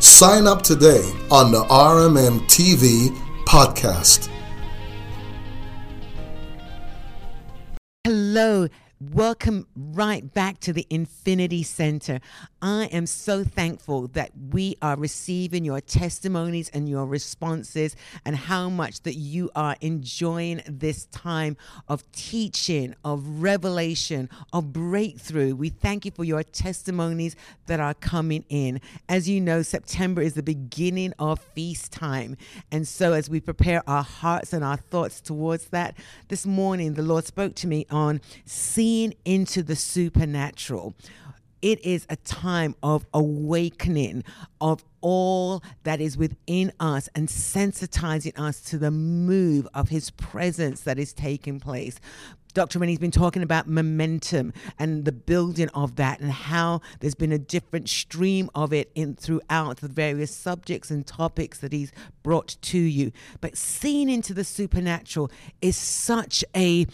Sign up today on the RMM TV podcast. Hello Welcome right back to the Infinity Center. I am so thankful that we are receiving your testimonies and your responses, and how much that you are enjoying this time of teaching, of revelation, of breakthrough. We thank you for your testimonies that are coming in. As you know, September is the beginning of feast time. And so, as we prepare our hearts and our thoughts towards that, this morning the Lord spoke to me on seeing into the supernatural. It is a time of awakening of all that is within us and sensitizing us to the move of His presence that is taking place. Dr. Renny's been talking about momentum and the building of that and how there's been a different stream of it in throughout the various subjects and topics that he's brought to you. But seeing into the supernatural is such a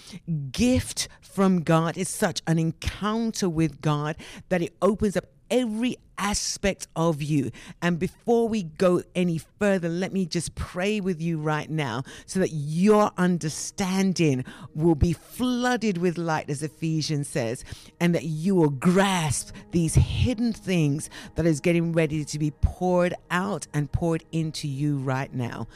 gift from God, it's such an encounter with God that it opens up every aspect of you. And before we go any further, let me just pray with you right now so that your understanding will be flooded with light, as Ephesians says, and that you will grasp these hidden things that is getting ready to be poured out and poured into you right now.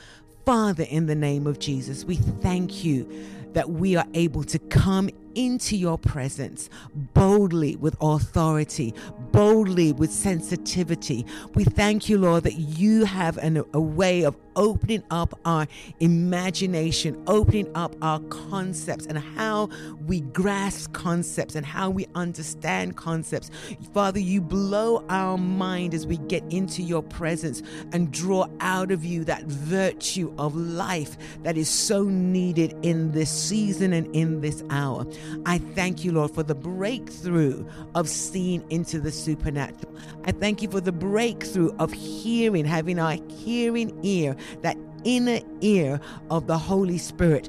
Father, in the name of Jesus, we thank you that we are able to come into your presence boldly with authority, boldly with sensitivity. We thank you, Lord, that you have an, a way of opening up our imagination, opening up our concepts and how we grasp concepts and how we understand concepts. Father, you blow our mind as we get into your presence and draw out of you that virtue of life that is so needed in this season and in this hour. I thank you, Lord, for the breakthrough of seeing into the supernatural. I thank you for the breakthrough of hearing, having our hearing ear, that inner ear of the Holy Spirit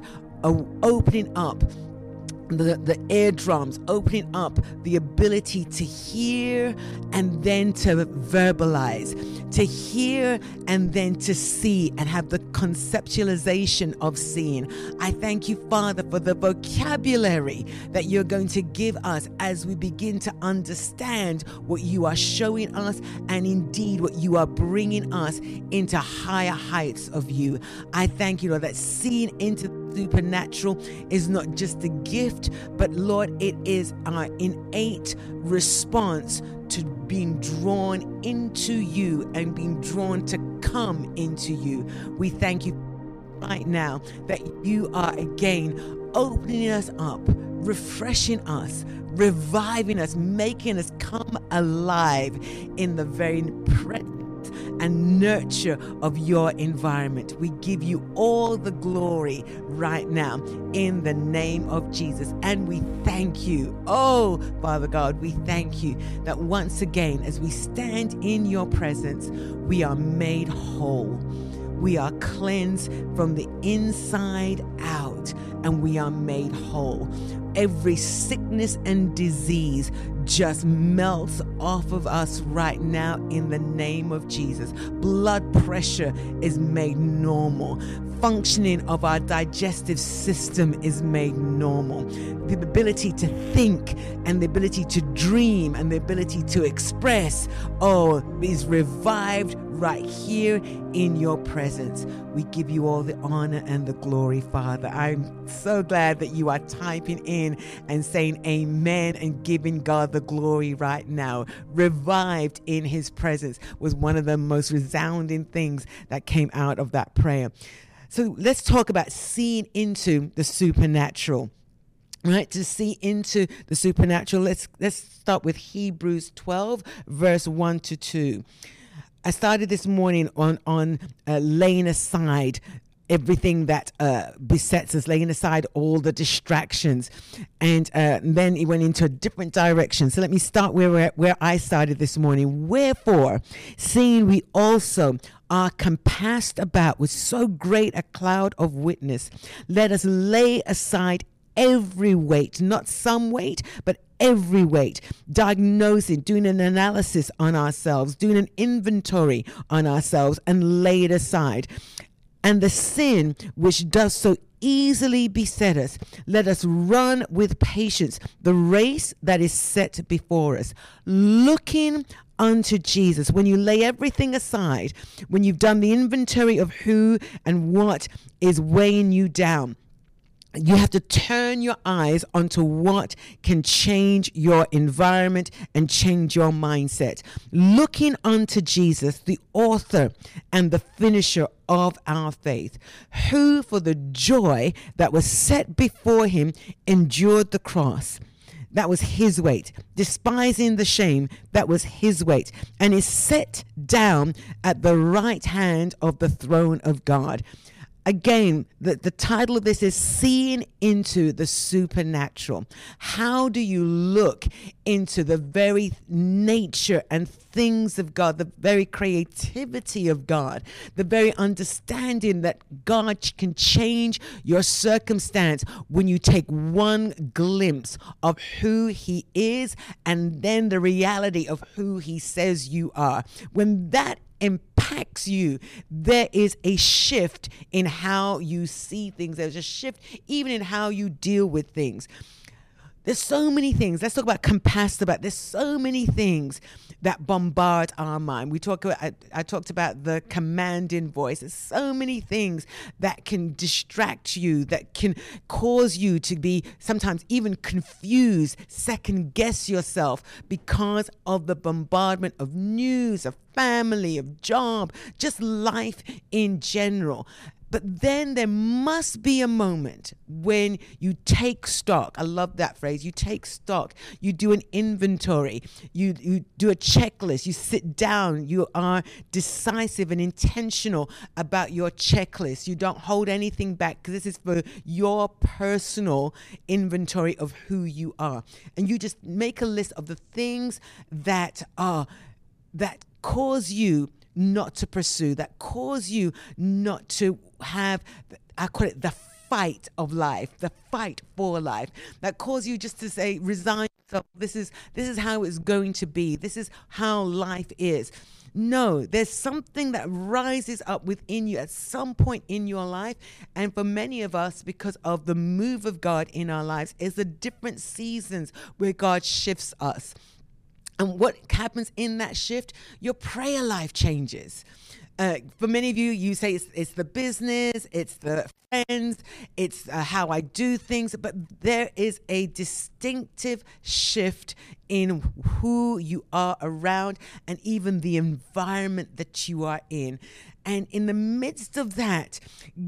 opening up the, the eardrums, opening up the ability to hear and then to verbalize, to hear and then to see and have the conceptualization of seeing. I thank you, Father, for the vocabulary that you're going to give us as we begin to understand what you are showing us and indeed what you are bringing us into higher heights of you. I thank you, Lord, that seeing into supernatural is not just a gift, but Lord, it is our innate response to being drawn into you and being drawn to come into you. We thank you right now that you are again opening us up, refreshing us, reviving us, making us come alive in the very presence and nurture of your environment. We give you all the glory right now in the name of Jesus. And we thank you. Oh, Father God, we thank you that once again, as we stand in your presence, we are made whole. We are cleansed from the inside out and we are made whole. Every sickness and disease just melts off of us right now in the name of Jesus. Blood pressure is made normal. Functioning of our digestive system is made normal. The ability to think and the ability to dream and the ability to express, oh, is revived right here in your presence. We give you all the honor and the glory, Father. I'm so glad that you are typing in and saying amen and giving God the glory right now. Revived in his presence was one of the most resounding things that came out of that prayer. So let's talk about seeing into the supernatural right? To see into the supernatural let's let's start with hebrews 12 verse 1 to 2 I started this morning on on uh, laying aside everything that uh, besets us, laying aside all the distractions, and uh, then it went into a different direction. So let me start where where I started this morning. Wherefore, seeing we also are compassed about with so great a cloud of witness, let us lay aside every weight, not some weight, but every weight, diagnosing, doing an analysis on ourselves, doing an inventory on ourselves, and lay it aside. And the sin which does so easily beset us, let us run with patience the race that is set before us, looking unto Jesus. When you lay everything aside, when you've done the inventory of who and what is weighing you down, you have to turn your eyes onto what can change your environment and change your mindset. Looking unto Jesus, the author and the finisher of our faith, who for the joy that was set before him endured the cross. That was his weight. Despising the shame, that was his weight. And is set down at the right hand of the throne of God again, the, the title of this is Seeing into the Supernatural. How do you look into the very nature and things of God, the very creativity of God, the very understanding that God can change your circumstance when you take one glimpse of who He is and then the reality of who He says you are. When that impacts you, there is a shift in how you see things. There's a shift even in how you deal with things. There's so many things. Let's talk about compassed about. There's so many things that bombard our mind. We talk about, I, I, talked about the commanding voice. There's so many things that can distract you, that can cause you to be sometimes even confused, second guess yourself because of the bombardment of news, of family, of job, just life in general. But then there must be a moment when you take stock. I love that phrase. You take stock. You do an inventory. You, you do a checklist. You sit down. You are decisive and intentional about your checklist. You don't hold anything back because this is for your personal inventory of who you are. And you just make a list of the things that are that cause you not to pursue, that cause you not to have, I call it the fight of life, the fight for life, that cause you just to say, resign yourself. This is this is how it's going to be. This is how life is. No, there's something that rises up within you at some point in your life. And for many of us, because of the move of God in our lives, is the different seasons where God shifts us. And what happens in that shift? Your prayer life changes. Uh, for many of you, you say it's, it's the business, it's the friends, it's uh, how I do things, but there is a distinctive shift in who you are around and even the environment that you are in. And in the midst of that,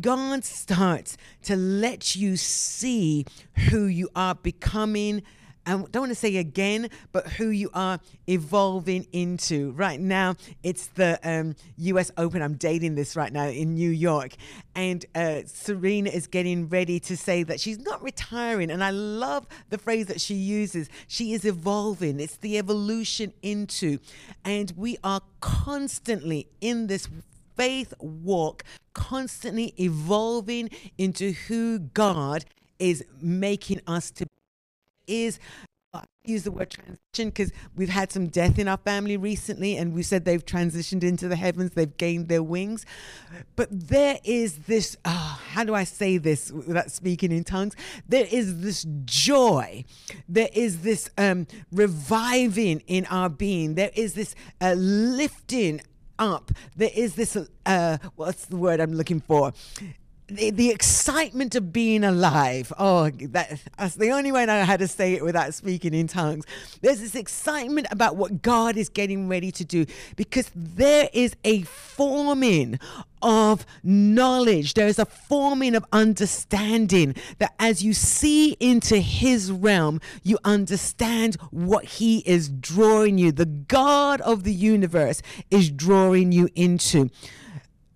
God starts to let you see who you are becoming I don't want to say again, but who you are evolving into. Right now, it's the um, US Open. I'm dating this right now in New York. And uh, Serena is getting ready to say that she's not retiring. And I love the phrase that she uses. She is evolving, it's the evolution into. And we are constantly in this faith walk, constantly evolving into who God is making us to is I use the word transition because we've had some death in our family recently, and we said they've transitioned into the heavens, they've gained their wings. But there is this, oh, how do I say this without speaking in tongues? There is this joy, there is this um, reviving in our being, there is this uh, lifting up, there is this, uh, what's the word I'm looking for? The, the excitement of being alive. Oh, that, that's the only way I know how to say it without speaking in tongues. There's this excitement about what God is getting ready to do because there is a forming of knowledge. There is a forming of understanding that as you see into his realm, you understand what he is drawing you. The God of the universe is drawing you into.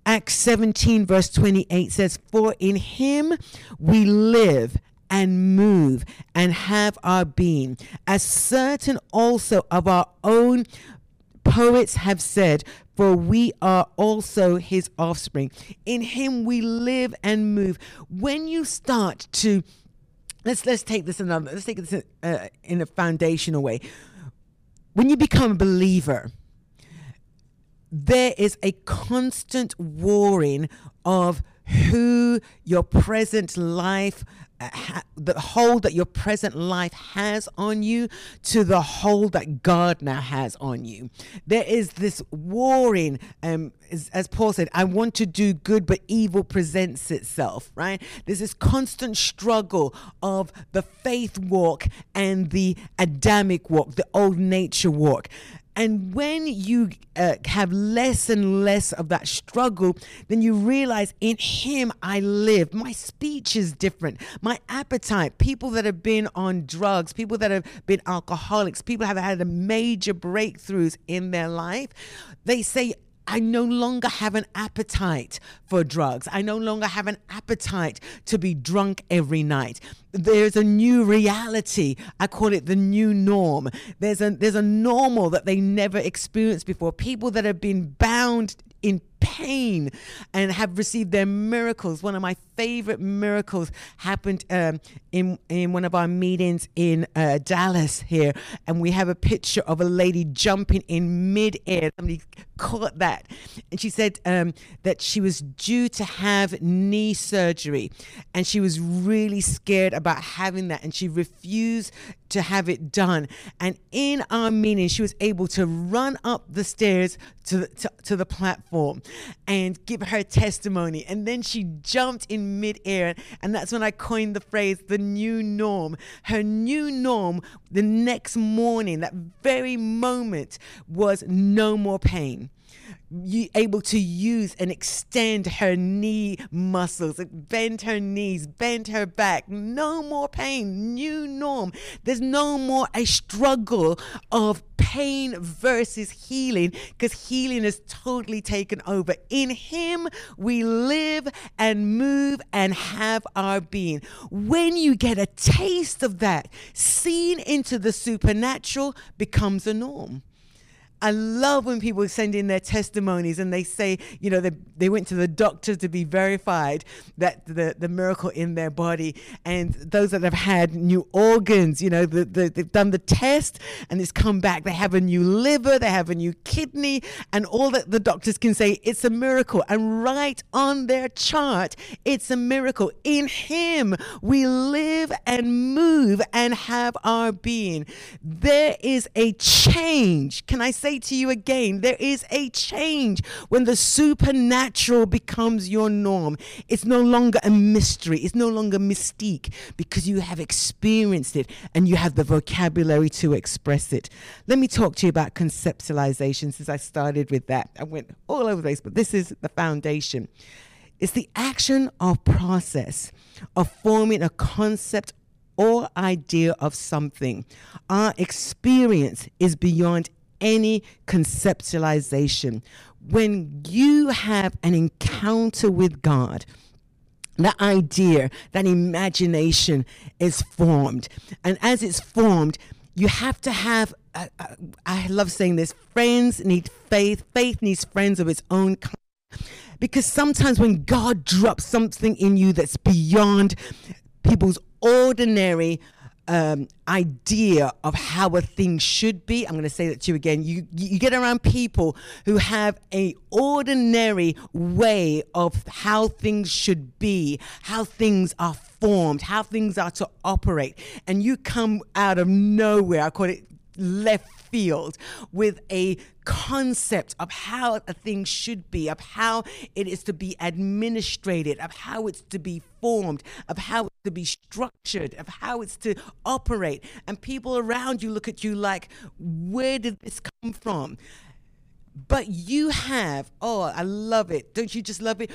Acts 17, verse 28 says, For in him we live and move and have our being, as certain also of our own poets have said, for we are also his offspring. In him we live and move. When you start to let's let's take this another let's take this uh, in a foundational way. When you become a believer, there is a constant warring of who your present life uh, the hold that your present life has on you to the hold that God now has on you. There is this warring, um, as, as, Paul said, I want to do good, but evil presents itself, right? There's this constant struggle of the faith walk and the Adamic walk, the old nature walk. And when you uh, have less and less of that struggle, then you realize in Him I live. My speech is different. My appetite, people that have been on drugs, people that have been alcoholics, people have had major breakthroughs in their life, they say, I no longer have an appetite for drugs. I no longer have an appetite to be drunk every night. There's a new reality. I call it the new norm. There's a there's a normal that they never experienced before. People that have been bound in pain and have received their miracles. One of my favorite miracles happened um, in in one of our meetings in uh, Dallas here, and we have a picture of a lady jumping in midair. Somebody caught that, and she said um, that she was due to have knee surgery, and she was really scared about having that, and she refused to have it done. And in our meeting, she was able to run up the stairs to the, to, to the platform and give her testimony. And then she jumped in midair. And that's when I coined the phrase the new norm. Her new norm the next morning, that very moment, was no more pain you able to use and extend her knee muscles, bend her knees, bend her back. No more pain, new norm. There's no more a struggle of pain versus healing because healing is totally taken over. In Him, we live and move and have our being. When you get a taste of that, seeing into the supernatural becomes a norm. I love when people send in their testimonies and they say, you know, they, they went to the doctor to be verified that the, the miracle in their body. And those that have had new organs, you know, the, the, they've done the test and it's come back. They have a new liver, they have a new kidney, and all that the doctors can say, it's a miracle. And right on their chart, it's a miracle. In Him, we live and move and have our being. There is a change. Can I say? Say to you again, there is a change when the supernatural becomes your norm. It's no longer a mystery, it's no longer mystique because you have experienced it and you have the vocabulary to express it. Let me talk to you about conceptualization since I started with that. I went all over the place, but this is the foundation. It's the action or process of forming a concept or idea of something. Our experience is beyond any conceptualization. When you have an encounter with God, that idea, that imagination is formed. And as it's formed, you have to have, uh, uh, I love saying this friends need faith, faith needs friends of its own kind. Because sometimes when God drops something in you that's beyond people's ordinary um, idea of how a thing should be. I'm going to say that to you again. You you get around people who have a ordinary way of how things should be, how things are formed, how things are to operate, and you come out of nowhere. I call it left field with a concept of how a thing should be, of how it is to be administrated, of how it's to be formed, of how it's to be structured, of how it's to operate. And people around you look at you like, where did this come from? but you have, oh, I love it. Don't you just love it?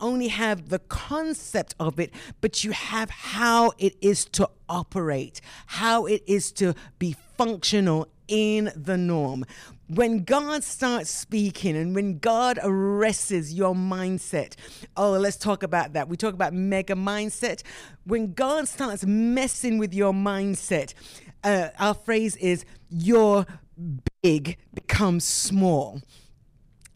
Only have the concept of it, but you have how it is to operate, how it is to be functional in the norm. When God starts speaking and when God arrests your mindset, oh, let's talk about that. We talk about mega mindset. When God starts messing with your mindset, uh, our phrase is your big becomes small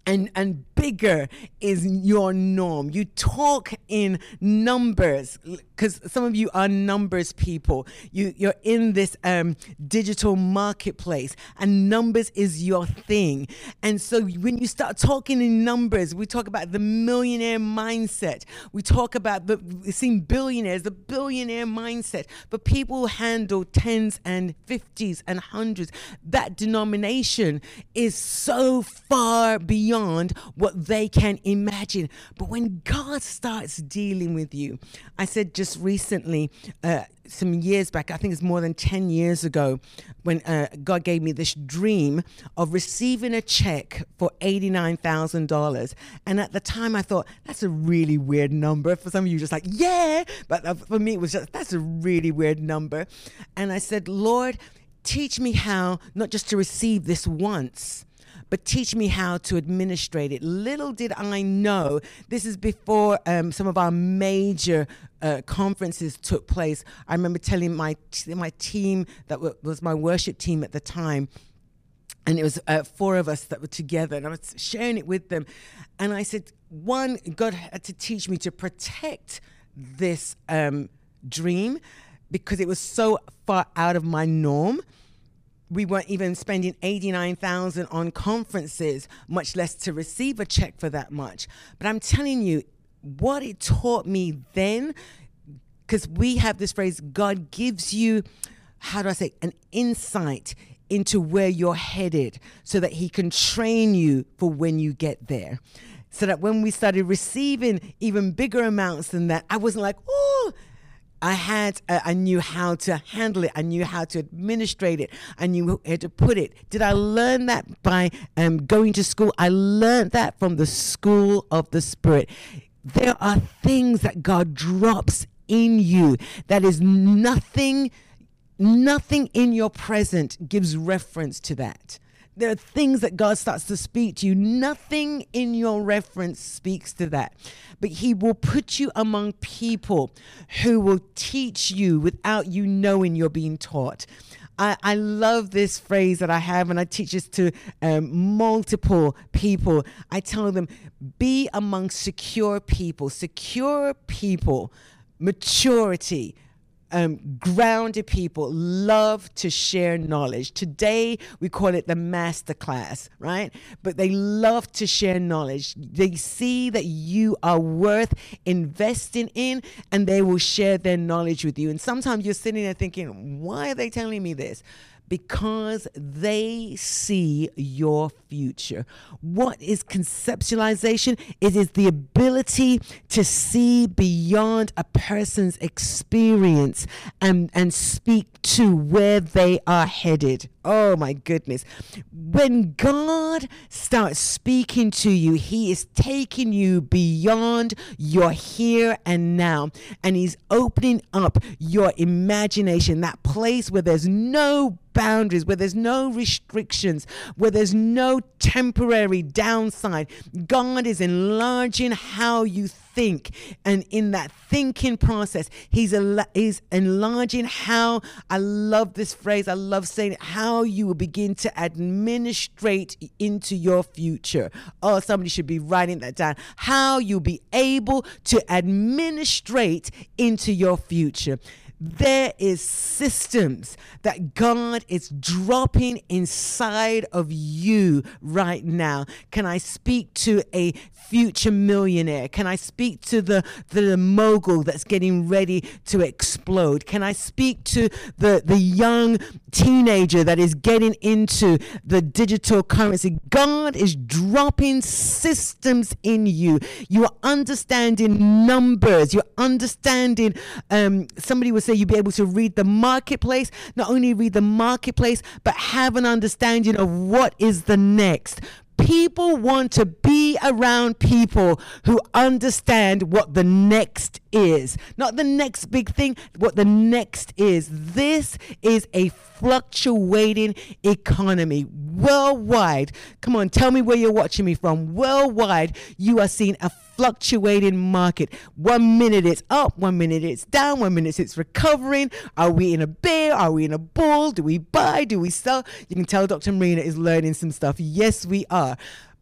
and and bigger is your norm. You talk in numbers because some of you are numbers people. You you're in this um, digital marketplace and numbers is your thing. And so when you start talking in numbers we talk about the millionaire mindset. We talk about the seeing billionaires the billionaire mindset. But people handle tens and fifties and hundreds. That denomination is so far beyond beyond what they can imagine. But when God starts dealing with you, I said just recently, uh, some years back, I think it's more than 10 years ago, when uh, God gave me this dream of receiving a check for $89,000. And at the time, I thought, that's a really weird number. For some of you, just like, yeah. But uh, for me, it was just, that's a really weird number. And I said, Lord, teach me how not just to receive this once, but teach me how to administrate it. Little did I know, this is before um, some of our major uh, conferences took place. I remember telling my, my team, that was my worship team at the time, and it was uh, four of us that were together, and I was sharing it with them. And I said, one, God had to teach me to protect this um, dream because it was so far out of my norm we weren't even spending 89,000 on conferences, much less to receive a check for that much. But I'm telling you, what it taught me then, because we have this phrase, God gives you, how do I say, an insight into where you're headed so that he can train you for when you get there. So that when we started receiving even bigger amounts than that, I wasn't like, oh, I had, uh, I knew how to handle it. I knew how to administrate it. I knew how to put it. Did I learn that by um, going to school? I learned that from the school of the Spirit. There are things that God drops in you that is nothing, nothing in your present gives reference to that there are things that God starts to speak to you. Nothing in your reference speaks to that. But He will put you among people who will teach you without you knowing you're being taught. I, I love this phrase that I have, and I teach this to um, multiple people. I tell them, be among secure people. Secure people, maturity, um, grounded people love to share knowledge. Today, we call it the master class, right? But they love to share knowledge. They see that you are worth investing in, and they will share their knowledge with you. And sometimes you're sitting there thinking, why are they telling me this? Because they see your future. What is conceptualization? It is the ability to see beyond a person's experience and, and speak to where they are headed. Oh my goodness. When God starts speaking to you, He is taking you beyond your here and now, and He's opening up your imagination, that place where there's no boundaries, where there's no restrictions, where there's no temporary downside. God is enlarging how you think. And in that thinking process, He's, he's enlarging how, I love this phrase, I love saying it, how you will begin to administrate into your future. Oh, somebody should be writing that down. How you'll be able to administrate into your future there is systems that God is dropping inside of you right now. Can I speak to a future millionaire? Can I speak to the, the mogul that's getting ready to explode? Can I speak to the, the young teenager that is getting into the digital currency? God is dropping systems in you. You are understanding numbers. You're understanding, um, somebody was say you'll be able to read the marketplace, not only read the marketplace, but have an understanding of what is the next. People want to be around people who understand what the next is. Not the next big thing, what the next is. This is a fluctuating economy worldwide. Come on, tell me where you're watching me from. Worldwide, you are seeing a fluctuating market. One minute it's up, one minute it's down, one minute it's recovering. Are we in a bear? Are we in a bull? Do we buy? Do we sell? You can tell Dr. Marina is learning some stuff. Yes, we are.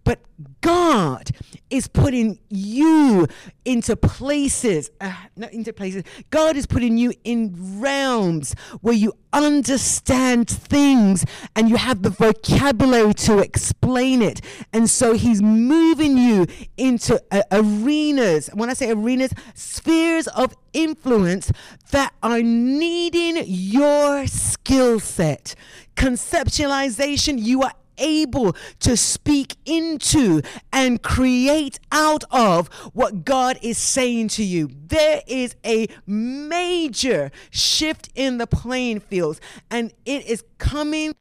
But God is putting you into places, uh, not into places. God is putting you in realms where you understand things and you have the vocabulary to explain it. And so He's moving you into uh, arenas. When I say arenas, spheres of influence that are needing your skill set. Conceptualization, you are able to speak into and create out of what God is saying to you. There is a major shift in the playing fields, and it is coming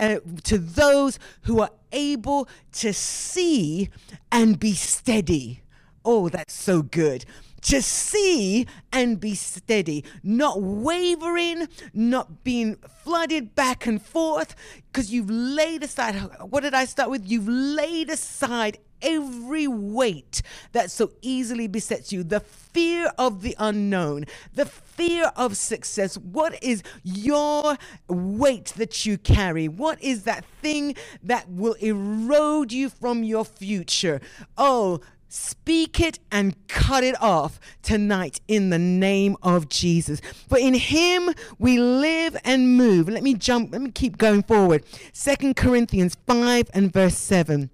uh, to those who are able to see and be steady. Oh, that's so good to see and be steady, not wavering, not being flooded back and forth, because you've laid aside. What did I start with? You've laid aside every weight that so easily besets you, the fear of the unknown, the fear of success. What is your weight that you carry? What is that thing that will erode you from your future? Oh, Speak it and cut it off tonight in the name of Jesus. For in him we live and move. Let me jump, let me keep going forward. Second Corinthians 5 and verse 7.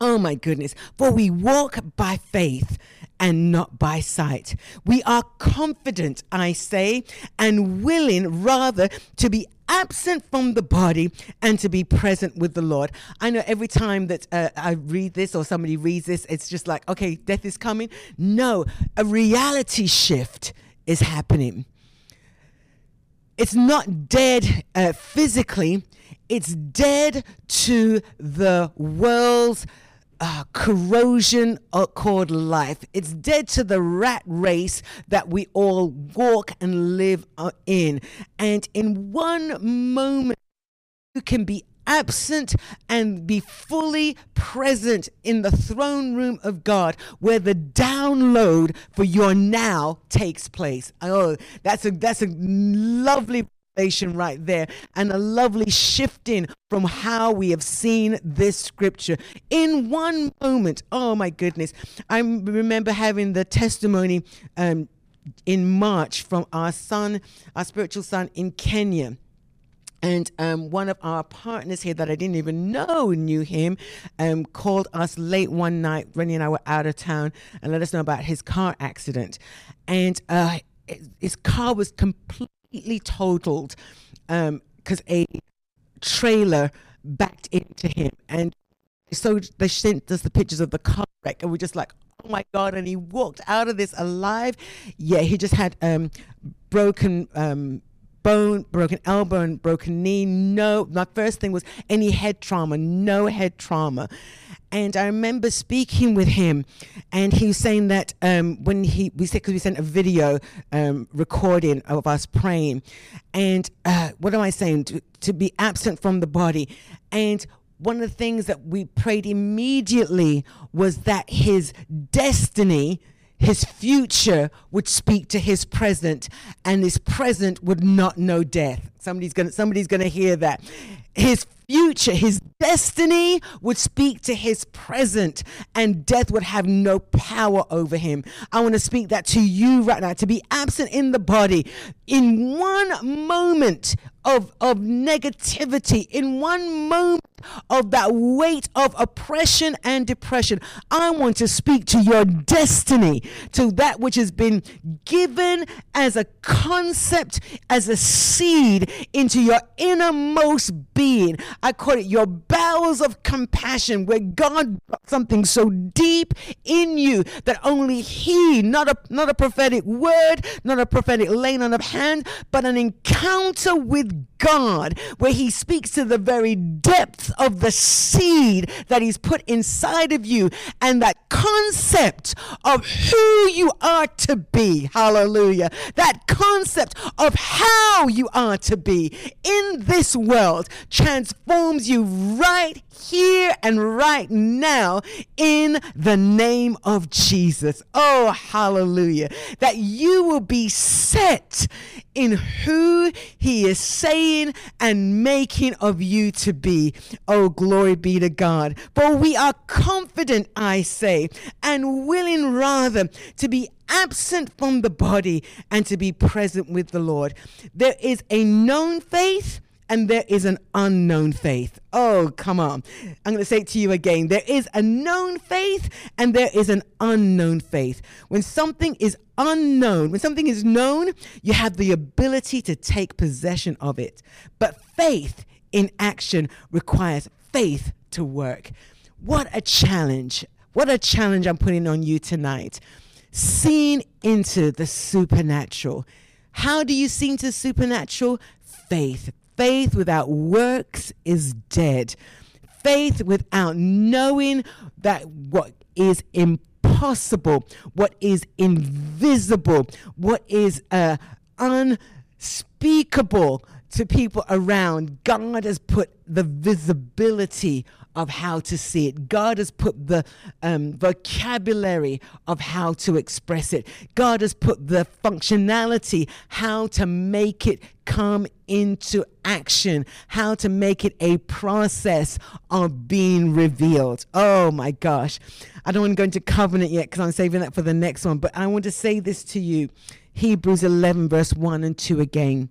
Oh my goodness. For we walk by faith and not by sight. We are confident, I say, and willing rather to be absent from the body and to be present with the Lord. I know every time that uh, I read this or somebody reads this, it's just like, okay, death is coming. No, a reality shift is happening. It's not dead uh, physically, it's dead to the world's uh, corrosion called life. It's dead to the rat race that we all walk and live uh, in. And in one moment, you can be absent and be fully present in the throne room of God where the download for your now takes place. Oh, that's a that's a lovely right there and a lovely shifting from how we have seen this scripture in one moment. Oh my goodness. I remember having the testimony um, in March from our son, our spiritual son in Kenya. And um, one of our partners here that I didn't even know knew him um, called us late one night. Renny and I were out of town and let us know about his car accident. And uh, his car was completely completely totaled because um, a trailer backed into him. And so they sent us the pictures of the car wreck, and we're just like, oh my God. And he walked out of this alive. Yeah, he just had um, broken. Um, bone, broken elbow, and broken knee. No, my first thing was any head trauma, no head trauma. And I remember speaking with him, and he was saying that um, when he we said because we sent a video um, recording of us praying, and uh, what am I saying? To, to be absent from the body, and one of the things that we prayed immediately was that his destiny his future would speak to his present and his present would not know death. Somebody's gonna somebody's gonna hear that. His future, his destiny would speak to his present, and death would have no power over him. I want to speak that to you right now to be absent in the body in one moment of, of negativity, in one moment of that weight of oppression and depression. I want to speak to your destiny, to that which has been given as a concept, as a seed into your innermost being. I call it your bowels of compassion, where God brought something so deep in you that only He, not a not a prophetic word, not a prophetic laying on of hand, but an encounter with God, where He speaks to the very depths of the seed that He's put inside of you and that concept of who you are to be. Hallelujah. That concept of how you are to be in this world transforms you right here and right now in the name of Jesus. Oh, hallelujah. That you will be set in who He is saying and making of you to be. Oh, glory be to God. For we are confident, I say, and willing rather to be absent from the body and to be present with the Lord. There is a known faith and there is an unknown faith. Oh, come on. I'm going to say it to you again. There is a known faith and there is an unknown faith. When something is unknown, when something is known, you have the ability to take possession of it. But faith in action requires faith to work. What a challenge. What a challenge I'm putting on you tonight. Seeing into the supernatural. How do you see into the supernatural? Faith Faith without works is dead. Faith without knowing that what is impossible, what is invisible, what is uh, unspeakable to people around, God has put the visibility of how to see it. God has put the um, vocabulary of how to express it. God has put the functionality, how to make it come into action, how to make it a process of being revealed. Oh my gosh. I don't want to go into covenant yet because I'm saving that for the next one, but I want to say this to you Hebrews 11, verse 1 and 2 again.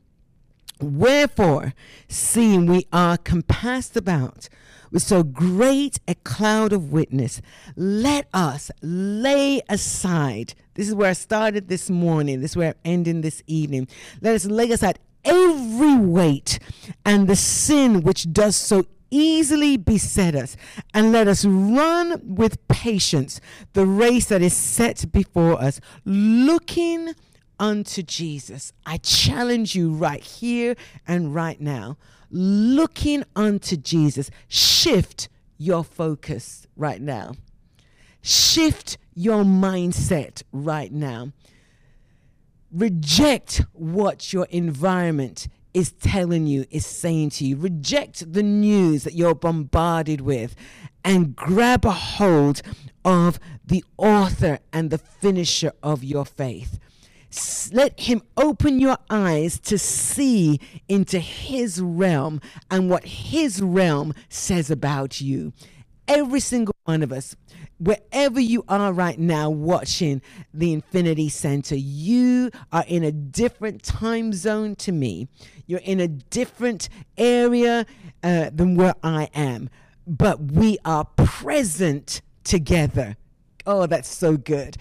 Wherefore, seeing we are compassed about with so great a cloud of witness, let us lay aside. This is where I started this morning. This is where I'm ending this evening. Let us lay aside every weight and the sin which does so easily beset us, and let us run with patience the race that is set before us, looking unto Jesus. I challenge you right here and right now looking unto Jesus. Shift your focus right now. Shift your mindset right now. Reject what your environment is telling you, is saying to you. Reject the news that you're bombarded with and grab a hold of the author and the finisher of your faith. Let him open your eyes to see into his realm and what his realm says about you. Every single one of us, wherever you are right now watching the Infinity Center, you are in a different time zone to me. You're in a different area uh, than where I am, but we are present together. Oh, that's so good.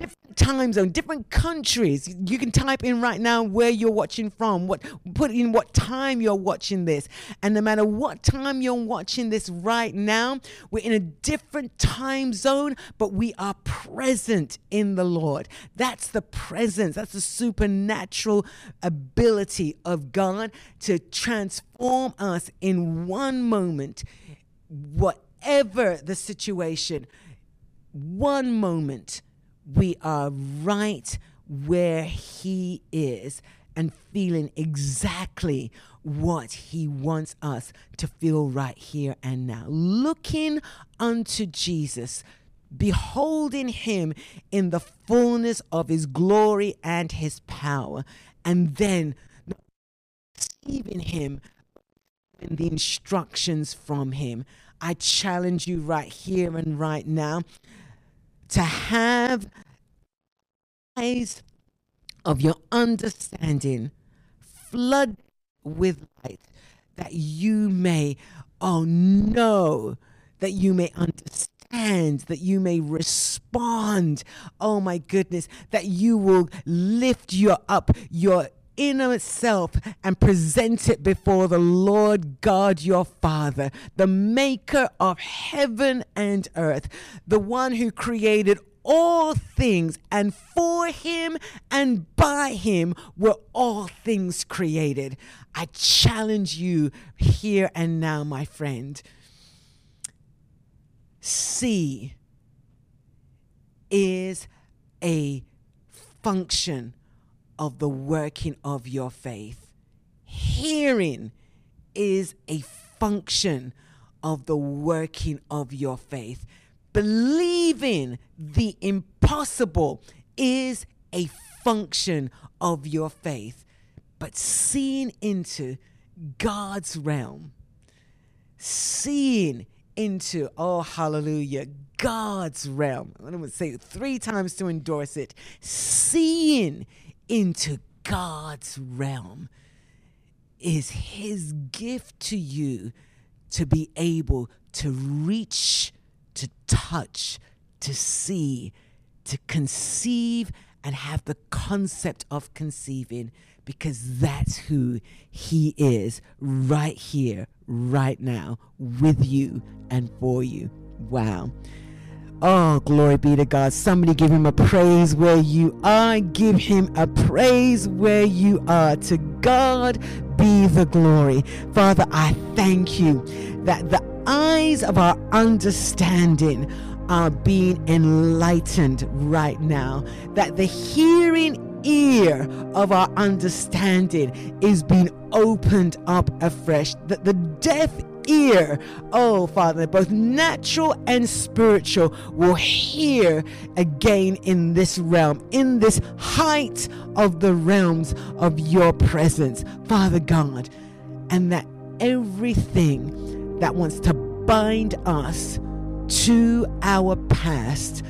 Different time zone, different countries. You can type in right now where you're watching from, what put in what time you're watching this. And no matter what time you're watching this right now, we're in a different time zone, but we are present in the Lord. That's the presence, that's the supernatural ability of God to transform us in one moment, whatever the situation one moment we are right where He is and feeling exactly what He wants us to feel right here and now. Looking unto Jesus, beholding Him in the fullness of His glory and His power, and then receiving Him and the instructions from Him. I challenge you right here and right now to have eyes of your understanding flood with light that you may oh no that you may understand that you may respond. Oh my goodness that you will lift your up your inner self and present it before the Lord God your Father, the maker of heaven and earth, the one who created all things, and for him and by him were all things created. I challenge you here and now, my friend. See is a function of the working of your faith. Hearing is a function of the working of your faith. Believing the impossible is a function of your faith. But seeing into God's realm, seeing into, oh, hallelujah, God's realm. I'm going to say it three times to endorse it. Seeing into God's realm is His gift to you to be able to reach, to touch, to see, to conceive, and have the concept of conceiving because that's who He is right here, right now, with you and for you. Wow. Oh, glory be to God. Somebody give him a praise where you are. Give him a praise where you are. To God be the glory. Father, I thank you that the eyes of our understanding are being enlightened right now, that the hearing ear of our understanding is being opened up afresh, that the deaf ear, oh Father, both natural and spiritual, will hear again in this realm, in this height of the realms of your presence, Father God, and that everything that wants to bind us to our past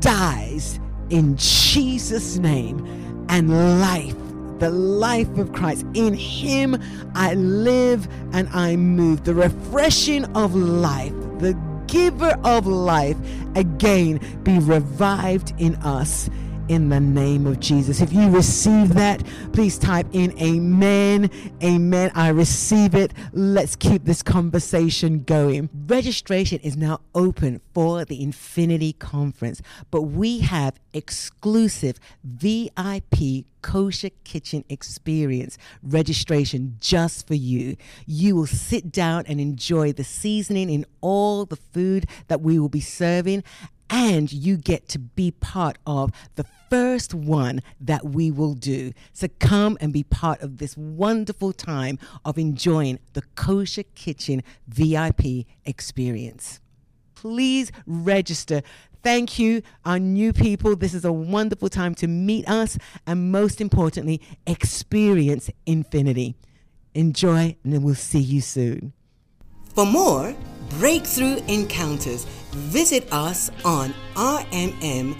dies in Jesus' name and life the life of Christ. In Him I live and I move. The refreshing of life, the giver of life, again be revived in us in the name of Jesus. If you receive that, please type in Amen. Amen. I receive it. Let's keep this conversation going. Registration is now open for the Infinity Conference, but we have exclusive VIP kosher kitchen experience registration just for you. You will sit down and enjoy the seasoning in all the food that we will be serving and you get to be part of the first one that we will do. So come and be part of this wonderful time of enjoying the Kosher Kitchen VIP experience. Please register. Thank you, our new people. This is a wonderful time to meet us and, most importantly, experience infinity. Enjoy, and we'll see you soon. For more breakthrough encounters, visit us on rmm.live.